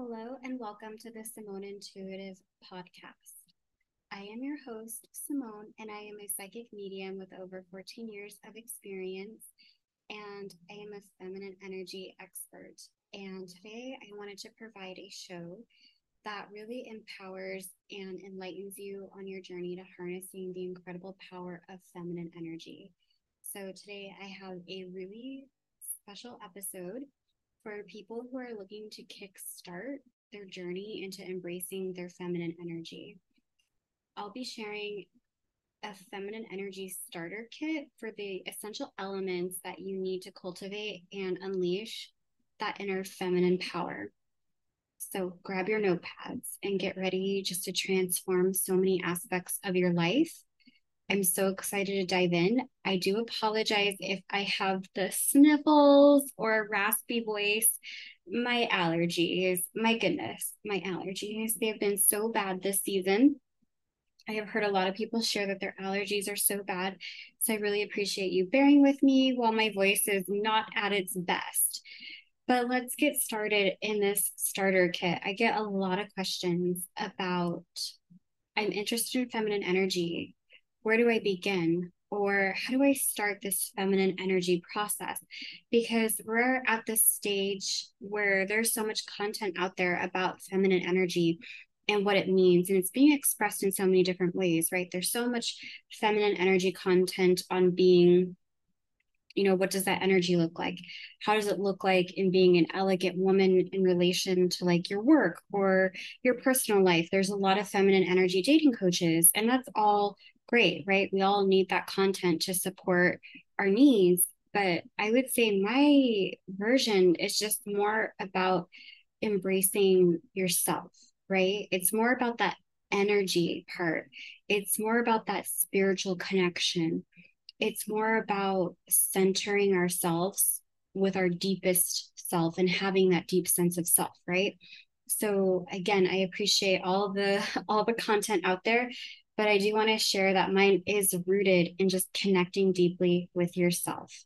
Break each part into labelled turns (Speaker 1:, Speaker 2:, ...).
Speaker 1: Hello, and welcome to the Simone Intuitive Podcast. I am your host, Simone, and I am a psychic medium with over 14 years of experience, and I am a feminine energy expert. And today I wanted to provide a show that really empowers and enlightens you on your journey to harnessing the incredible power of feminine energy. So today I have a really special episode for people who are looking to kickstart their journey into embracing their feminine energy. I'll be sharing a feminine energy starter kit for the essential elements that you need to cultivate and unleash that inner feminine power. So grab your notepads and get ready just to transform so many aspects of your life I'm so excited to dive in. I do apologize if I have the sniffles or raspy voice. My allergies, my goodness, my allergies, they have been so bad this season. I have heard a lot of people share that their allergies are so bad. So I really appreciate you bearing with me while my voice is not at its best. But let's get started in this starter kit. I get a lot of questions about I'm interested in feminine energy where do I begin? Or how do I start this feminine energy process? Because we're at this stage where there's so much content out there about feminine energy and what it means. And it's being expressed in so many different ways, right? There's so much feminine energy content on being you know what does that energy look like how does it look like in being an elegant woman in relation to like your work or your personal life there's a lot of feminine energy dating coaches and that's all great, right? We all need that content to support our needs. But I would say my version is just more about embracing yourself, right? It's more about that energy part, it's more about that spiritual connection. It's more about centering ourselves with our deepest self and having that deep sense of self, right? so again i appreciate all the all the content out there but I do want to share that mine is rooted in just connecting deeply with yourself.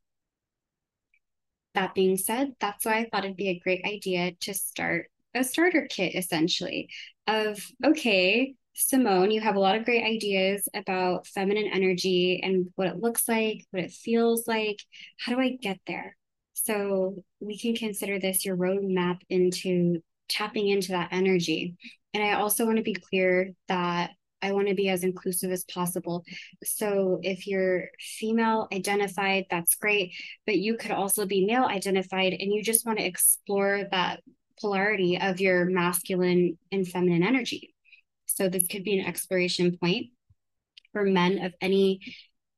Speaker 1: That being said, that's why I thought it'd be a great idea to start a starter kit essentially of okay, Simone, you have a lot of great ideas about feminine energy and what it looks like, what it feels like. How do I get there? So we can consider this your roadmap into tapping into that energy. And I also want to be clear that I want to be as inclusive as possible. So if you're female identified, that's great, but you could also be male identified and you just want to explore that polarity of your masculine and feminine energy. So this could be an exploration point for men of any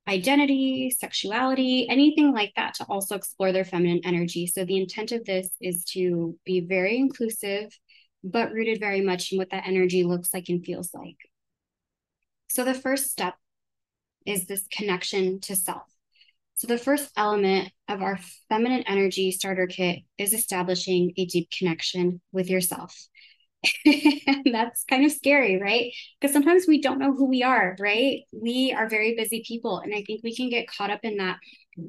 Speaker 1: identity, sexuality, anything like that to also explore their feminine energy. So the intent of this is to be very inclusive, but rooted very much in what that energy looks like and feels like. So the first step is this connection to self. So the first element of our feminine energy starter kit is establishing a deep connection with yourself. and that's kind of scary, right? Because sometimes we don't know who we are, right? We are very busy people. And I think we can get caught up in that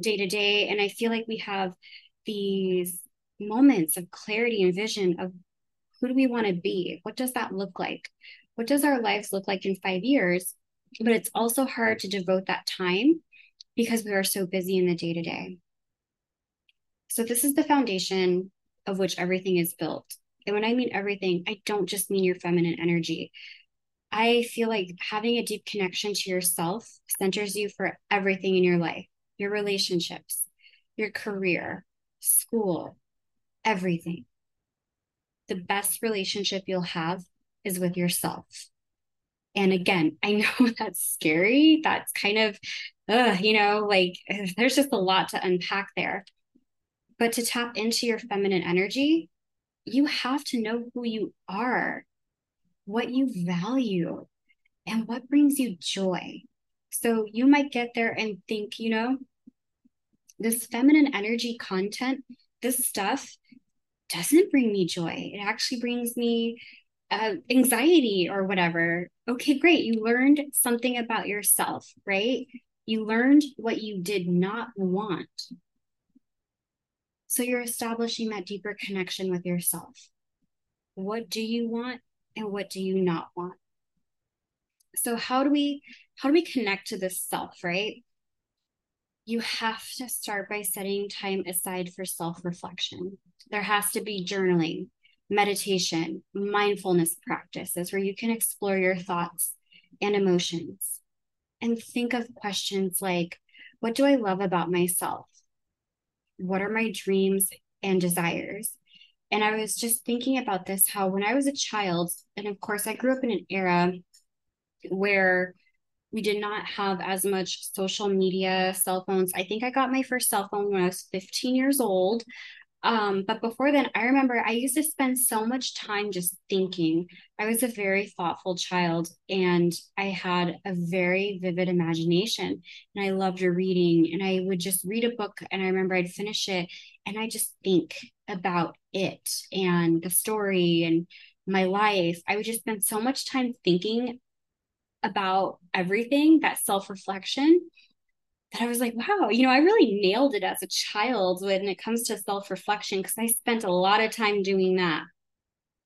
Speaker 1: day to day. And I feel like we have these moments of clarity and vision of who do we want to be? What does that look like? What does our lives look like in five years? But it's also hard to devote that time because we are so busy in the day to day. So, this is the foundation of which everything is built. And when I mean everything, I don't just mean your feminine energy. I feel like having a deep connection to yourself centers you for everything in your life your relationships, your career, school, everything. The best relationship you'll have is with yourself. And again, I know that's scary. That's kind of, uh, you know, like there's just a lot to unpack there. But to tap into your feminine energy, you have to know who you are, what you value, and what brings you joy. So you might get there and think, you know, this feminine energy content, this stuff doesn't bring me joy. It actually brings me uh, anxiety or whatever. Okay, great. You learned something about yourself, right? You learned what you did not want. So you're establishing that deeper connection with yourself. what do you want and what do you not want? So how do we how do we connect to this self, right? You have to start by setting time aside for self-reflection. There has to be journaling, meditation, mindfulness practices where you can explore your thoughts and emotions and think of questions like what do I love about myself? What are my dreams and desires? And I was just thinking about this how when I was a child, and of course, I grew up in an era where we did not have as much social media, cell phones. I think I got my first cell phone when I was 15 years old. Um, but before then, I remember I used to spend so much time just thinking. I was a very thoughtful child and I had a very vivid imagination and I loved reading. And I would just read a book and I remember I'd finish it and I just think about it and the story and my life. I would just spend so much time thinking about everything, that self reflection that I was like, wow, you know, I really nailed it as a child when it comes to self reflection because I spent a lot of time doing that.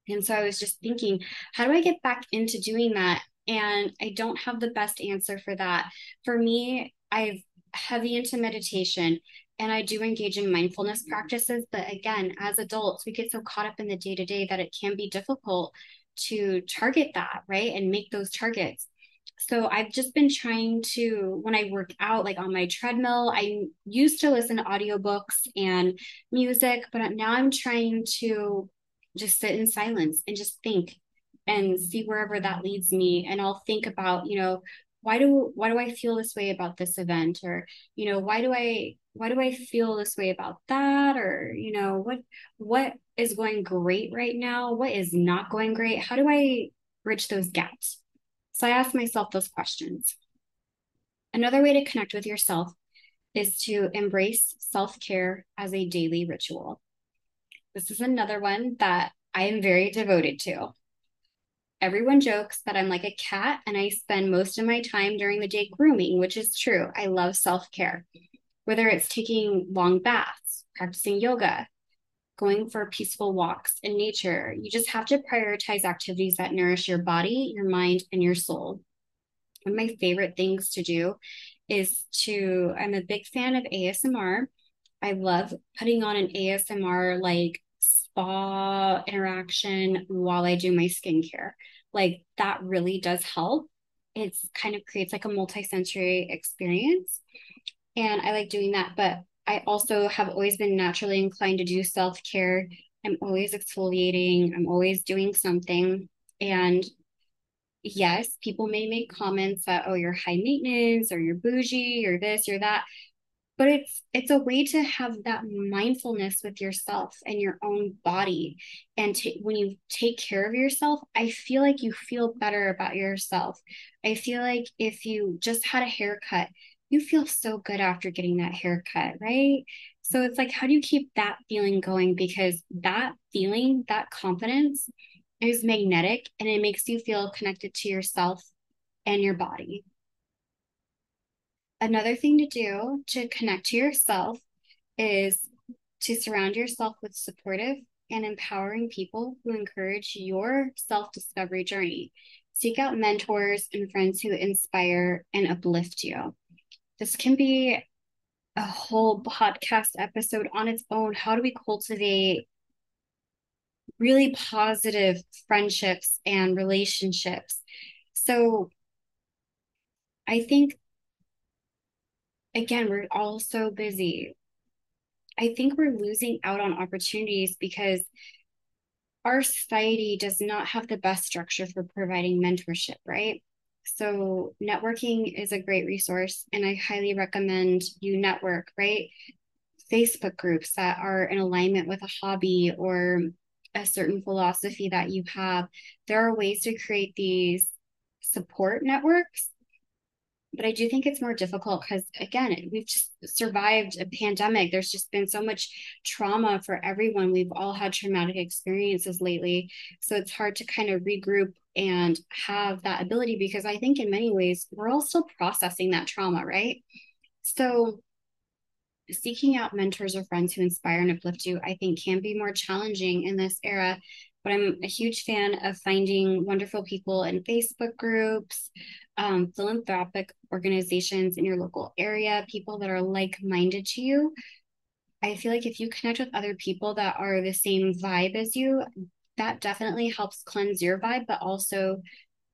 Speaker 1: And so I was just thinking, how do I get back into doing that? And I don't have the best answer for that. For me, I've heavy into meditation and I do engage in mindfulness mm-hmm. practices. But again, as adults, we get so caught up in the day to day that it can be difficult to target that, right? And make those targets so I've just been trying to when I work out like on my treadmill, I used to listen to audiobooks and music, but now I'm trying to just sit in silence and just think and mm-hmm. see wherever that leads me and I'll think about, you know, why do why do I feel this way about this event or you know, why do I why do I feel this way about that or you know, what what is going great right now? What is not going great? How do I bridge those gaps? So I ask myself those questions. Another way to connect with yourself is to embrace self care as a daily ritual. This is another one that I am very devoted to. Everyone jokes that I'm like a cat and I spend most of my time during the day grooming, which is true. I love self care, whether it's taking long baths, practicing yoga, going for peaceful walks in nature. You just have to prioritize activities that nourish your body, your mind, and your soul. One of my favorite things to do is to, I'm a big fan of ASMR. I love putting on an ASMR like spa interaction while I do my skincare. Like that really does help. It's kind of creates like a multi-sensory experience. And I like doing that. But I also have always been naturally inclined to do self care. I'm always exfoliating, I'm always doing something. And yes, people may make comments that, oh, you're high maintenance or you're bougie or this or that. But it's it's a way to have that mindfulness with yourself and your own body. And when you take care of yourself, I feel like you feel better about yourself. I feel like if you just had a haircut, you feel so good after getting that haircut, right? So it's like, how do you keep that feeling going? Because that feeling, that confidence is magnetic and it makes you feel connected to yourself and your body. Another thing to do to connect to yourself is to surround yourself with supportive and empowering people who encourage your self discovery journey. Seek out mentors and friends who inspire and uplift you this can be a whole podcast episode on its own. How do we cultivate really positive friendships and relationships? So I think, again, we're all so busy. I think we're losing out on opportunities because our society does not have the best structure for providing mentorship, right? So, networking is a great resource, and I highly recommend you network, right? Facebook groups that are in alignment with a hobby or a certain philosophy that you have. There are ways to create these support networks but I do think it's more difficult because again, we've just survived a pandemic. There's just been so much trauma for everyone. We've all had traumatic experiences lately. So it's hard to kind of regroup and have that ability because I think in many ways we're all still processing that trauma, right? So seeking out mentors or friends who inspire and uplift you, I think can be more challenging in this era but I'm a huge fan of finding wonderful people in Facebook groups, um, philanthropic organizations in your local area, people that are like minded to you. I feel like if you connect with other people that are the same vibe as you, that definitely helps cleanse your vibe, but also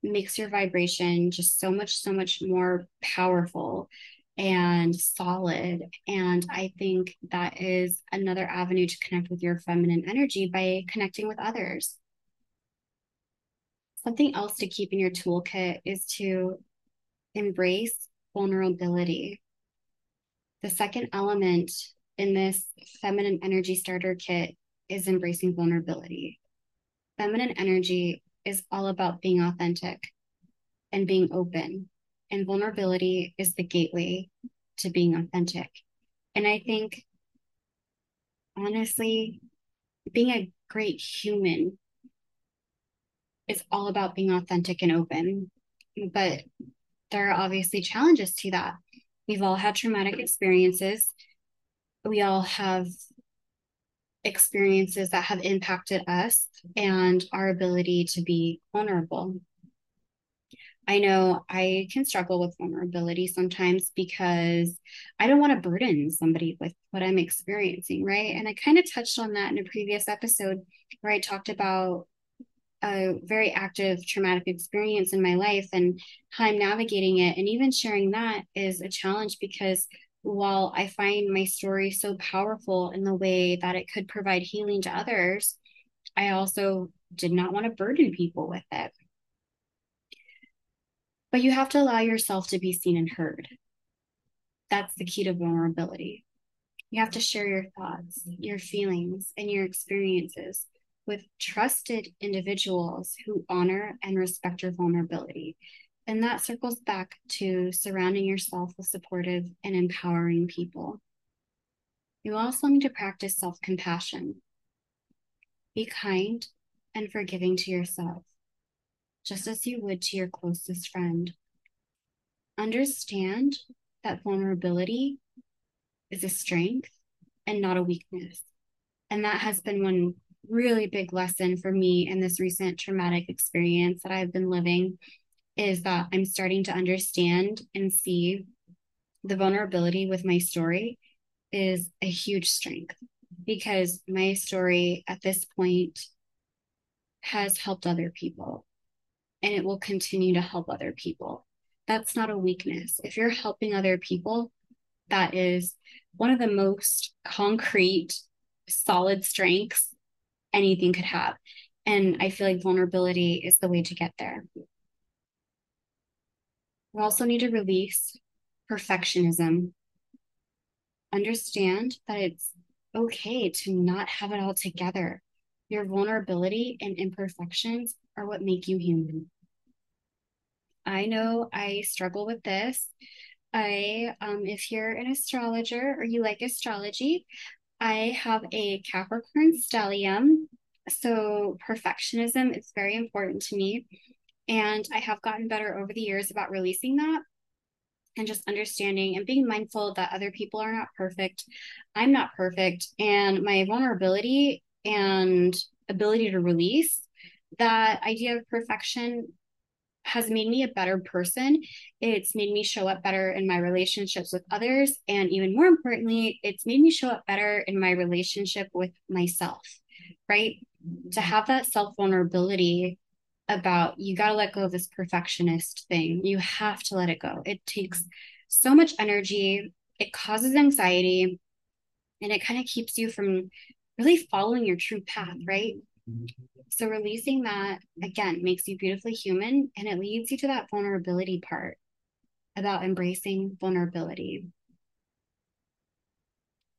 Speaker 1: makes your vibration just so much, so much more powerful and solid. And I think that is another avenue to connect with your feminine energy by connecting with others. Something else to keep in your toolkit is to embrace vulnerability. The second element in this feminine energy starter kit is embracing vulnerability. Feminine energy is all about being authentic and being open and vulnerability is the gateway to being authentic. And I think, honestly, being a great human is all about being authentic and open. But there are obviously challenges to that. We've all had traumatic experiences. We all have experiences that have impacted us and our ability to be vulnerable. I know I can struggle with vulnerability sometimes because I don't want to burden somebody with what I'm experiencing, right? And I kind of touched on that in a previous episode where I talked about a very active traumatic experience in my life and how I'm navigating it. And even sharing that is a challenge because while I find my story so powerful in the way that it could provide healing to others, I also did not want to burden people with it. But you have to allow yourself to be seen and heard. That's the key to vulnerability. You have to share your thoughts, your feelings, and your experiences with trusted individuals who honor and respect your vulnerability. And that circles back to surrounding yourself with supportive and empowering people. You also need to practice self compassion. Be kind and forgiving to yourself just as you would to your closest friend. Understand that vulnerability is a strength and not a weakness. And that has been one really big lesson for me in this recent traumatic experience that I've been living is that I'm starting to understand and see the vulnerability with my story is a huge strength because my story at this point has helped other people and it will continue to help other people. That's not a weakness. If you're helping other people, that is one of the most concrete, solid strengths anything could have. And I feel like vulnerability is the way to get there. We also need to release perfectionism. Understand that it's okay to not have it all together. Your vulnerability and imperfections are what make you human. I know I struggle with this. I, um, if you're an astrologer or you like astrology, I have a Capricorn stellium. So perfectionism is very important to me. And I have gotten better over the years about releasing that and just understanding and being mindful that other people are not perfect. I'm not perfect. And my vulnerability and ability to release that idea of perfection has made me a better person. It's made me show up better in my relationships with others. And even more importantly, it's made me show up better in my relationship with myself, right? To mm-hmm. have that self vulnerability about you got to let go of this perfectionist thing. You have to let it go. It takes mm-hmm. so much energy, it causes anxiety, and it kind of keeps you from really following your true path, right? Mm-hmm. So releasing that again makes you beautifully human and it leads you to that vulnerability part about embracing vulnerability.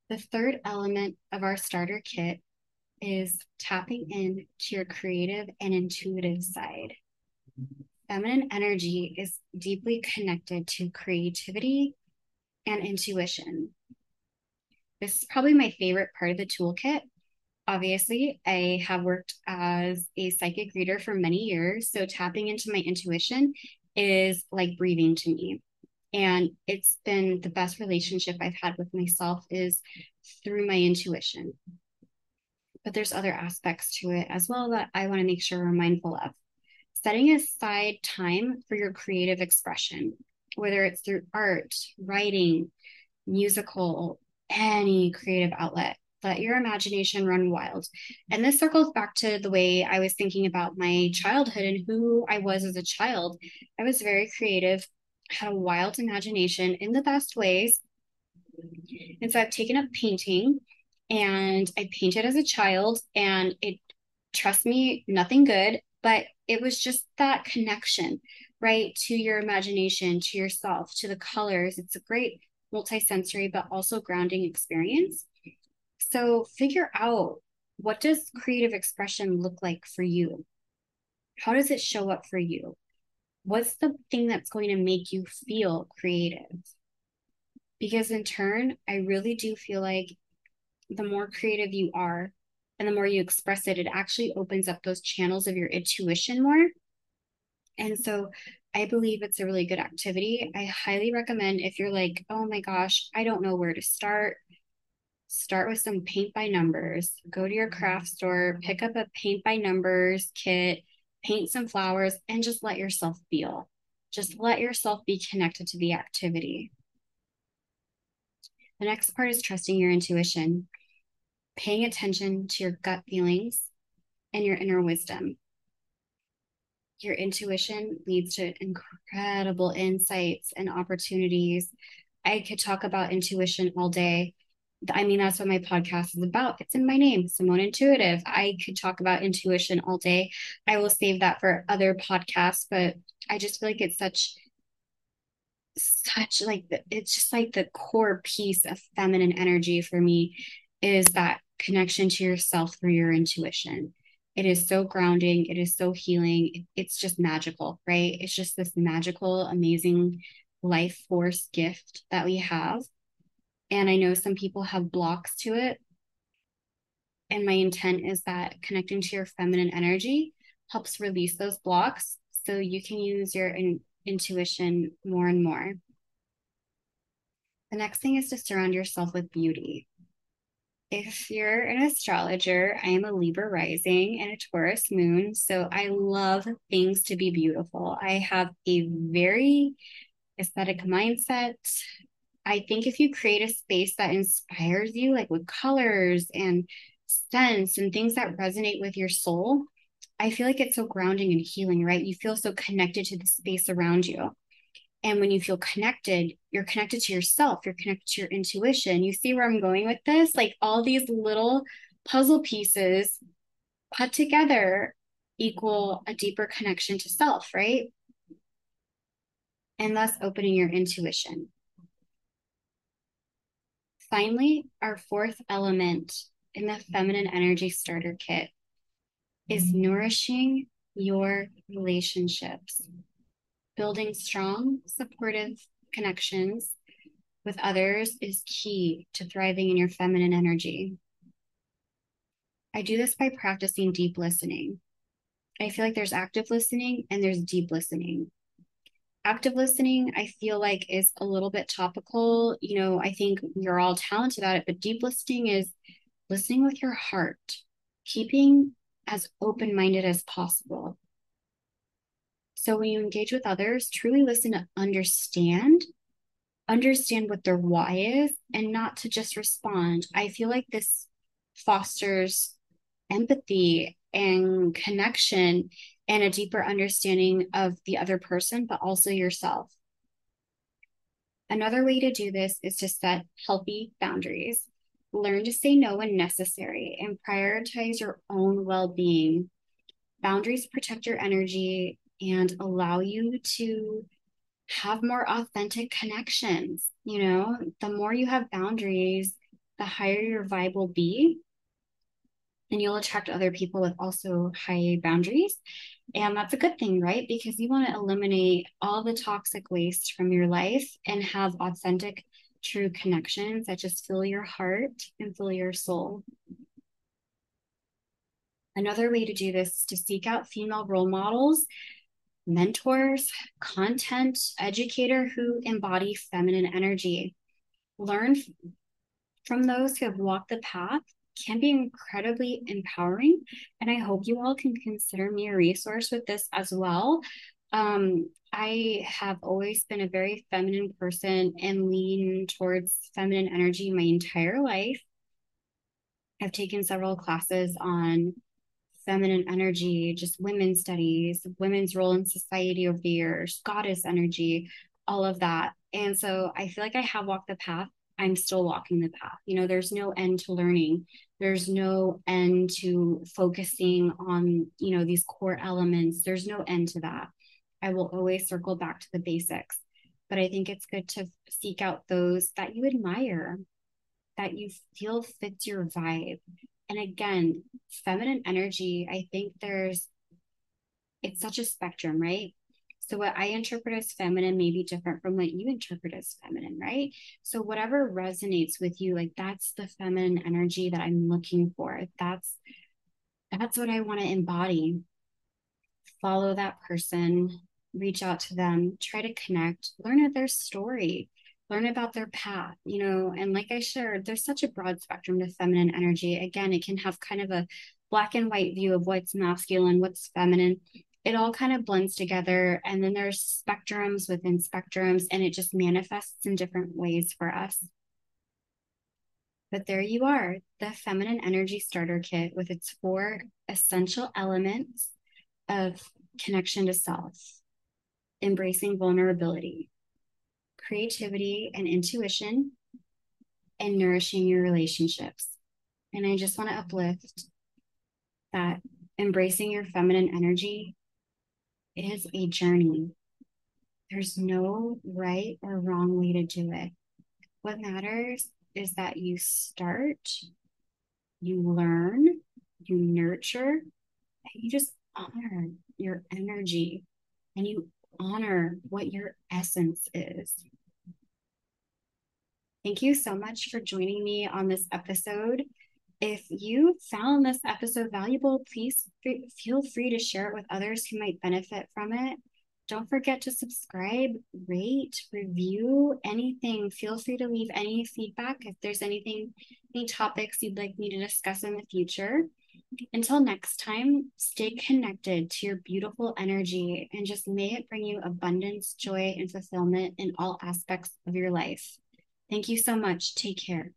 Speaker 1: The third element of our starter kit is tapping in to your creative and intuitive side. Feminine energy is deeply connected to creativity and intuition. This is probably my favorite part of the toolkit obviously, I have worked as a psychic reader for many years. So tapping into my intuition is like breathing to me. And it's been the best relationship I've had with myself is through my intuition. but there's other aspects to it as well that I want to make sure we're mindful of. Setting aside time for your creative expression, whether it's through art, writing, musical, any creative outlet. Let your imagination run wild. And this circles back to the way I was thinking about my childhood and who I was as a child. I was very creative, had a wild imagination in the best ways. And so I've taken up painting and I painted as a child and it trust me, nothing good, but it was just that connection, right? To your imagination, to yourself, to the colors. It's a great multisensory, but also grounding experience. So figure out what does creative expression look like for you? How does it show up for you? What's the thing that's going to make you feel creative? Because in turn, I really do feel like the more creative you are and the more you express it, it actually opens up those channels of your intuition more. And so I believe it's a really good activity. I highly recommend if you're like, oh my gosh, I don't know where to start. Start with some paint by numbers. Go to your mm-hmm. craft store, pick up a paint by numbers kit, paint some flowers, and just let yourself feel. Just let yourself be connected to the activity. The next part is trusting your intuition, paying attention to your gut feelings and your inner wisdom your intuition leads to incredible insights and opportunities. I could talk about intuition all day. I mean, that's what my podcast is about. It's in my name, Simone Intuitive. I could talk about intuition all day. I will save that for other podcasts, but I just feel like it's such such like it's just like the core piece of feminine energy for me is that connection to yourself through your intuition it is so grounding. It is so healing. It's just magical, right? It's just this magical, amazing life force gift that we have. And I know some people have blocks to it. And my intent is that connecting to your feminine energy helps release those blocks so you can use your in- intuition more and more. The next thing is to surround yourself with beauty if you're an astrologer, I am a Libra rising and a Taurus moon. So I love things to be beautiful. I have a very aesthetic mindset. I think if you create a space that inspires you, like with colors and scents and things that resonate with your soul, I feel like it's so grounding and healing, right? You feel so connected to the space around you. And when you feel connected, you're connected to yourself, you're connected to your intuition. You see where I'm going with this? Like all these little puzzle pieces put together equal a deeper connection to self, right? And thus opening your intuition. Finally, our fourth element in the feminine energy starter kit is mm-hmm. nourishing your relationships building strong, supportive connections with others is key to thriving in your feminine energy. I do this by practicing deep listening. I feel like there's active listening and there's deep listening. Active listening, I feel like, is a little bit topical. You know, I think you're all talented at it, but deep listening is listening with your heart, keeping as open minded as possible. So when you engage with others, truly listen to understand, understand what their why is, and not to just respond. I feel like this fosters empathy and connection and a deeper understanding of the other person, but also yourself. Another way to do this is to set healthy boundaries. Learn to say no when necessary and prioritize your own well being. Boundaries protect your energy and allow you to have more authentic connections. You know, the more you have boundaries, the higher your vibe will be. And you'll attract other people with also high boundaries. And that's a good thing, right? Because you want to eliminate all the toxic waste from your life and have authentic, true connections that just fill your heart and fill your soul. Another way to do this is to seek out female role models mentors, content educator who embody feminine energy. Learn from those who have walked the path can be incredibly empowering. And I hope you all can consider me a resource with this as well. Um, I have always been a very feminine person and lean towards feminine energy my entire life. I've taken several classes on feminine energy, just women's studies, women's role in society over the years, goddess energy, all of that. And so I feel like I have walked the path. I'm still walking the path. You know, there's no end to learning. There's no end to focusing on, you know, these core elements. There's no end to that. I will always circle back to the basics. But I think it's good to seek out those that you admire, that you feel fits your vibe. And again, feminine energy, I think there's, it's such a spectrum, right? So, what I interpret as feminine may be different from what you interpret as feminine, right? So, whatever resonates with you, like that's the feminine energy that I'm looking for. That's that's what I want to embody. Follow that person, reach out to them, try to connect, learn their story, learn about their path, you know. And like I shared, there's such a broad spectrum to feminine energy. Again, it can have kind of a black and white view of what's masculine, what's feminine. It all kind of blends together. And then there's spectrums within spectrums, and it just manifests in different ways for us. But there you are, the Feminine Energy Starter Kit with its four essential elements of connection to self, embracing vulnerability, creativity and intuition, and nourishing your relationships. And I just want to uplift that embracing your feminine energy is a journey. There's no right or wrong way to do it. What matters is that you start, you learn, you nurture, and you just honor your energy and you honor what your essence is. Thank you so much for joining me on this episode. If you found this episode valuable, please feel free to share it with others who might benefit from it. Don't forget to subscribe, rate, review anything. Feel free to leave any feedback if there's anything, any topics you'd like me to discuss in the future. Until next time, stay connected to your beautiful energy and just may it bring you abundance, joy, and fulfillment in all aspects of your life. Thank you so much. Take care.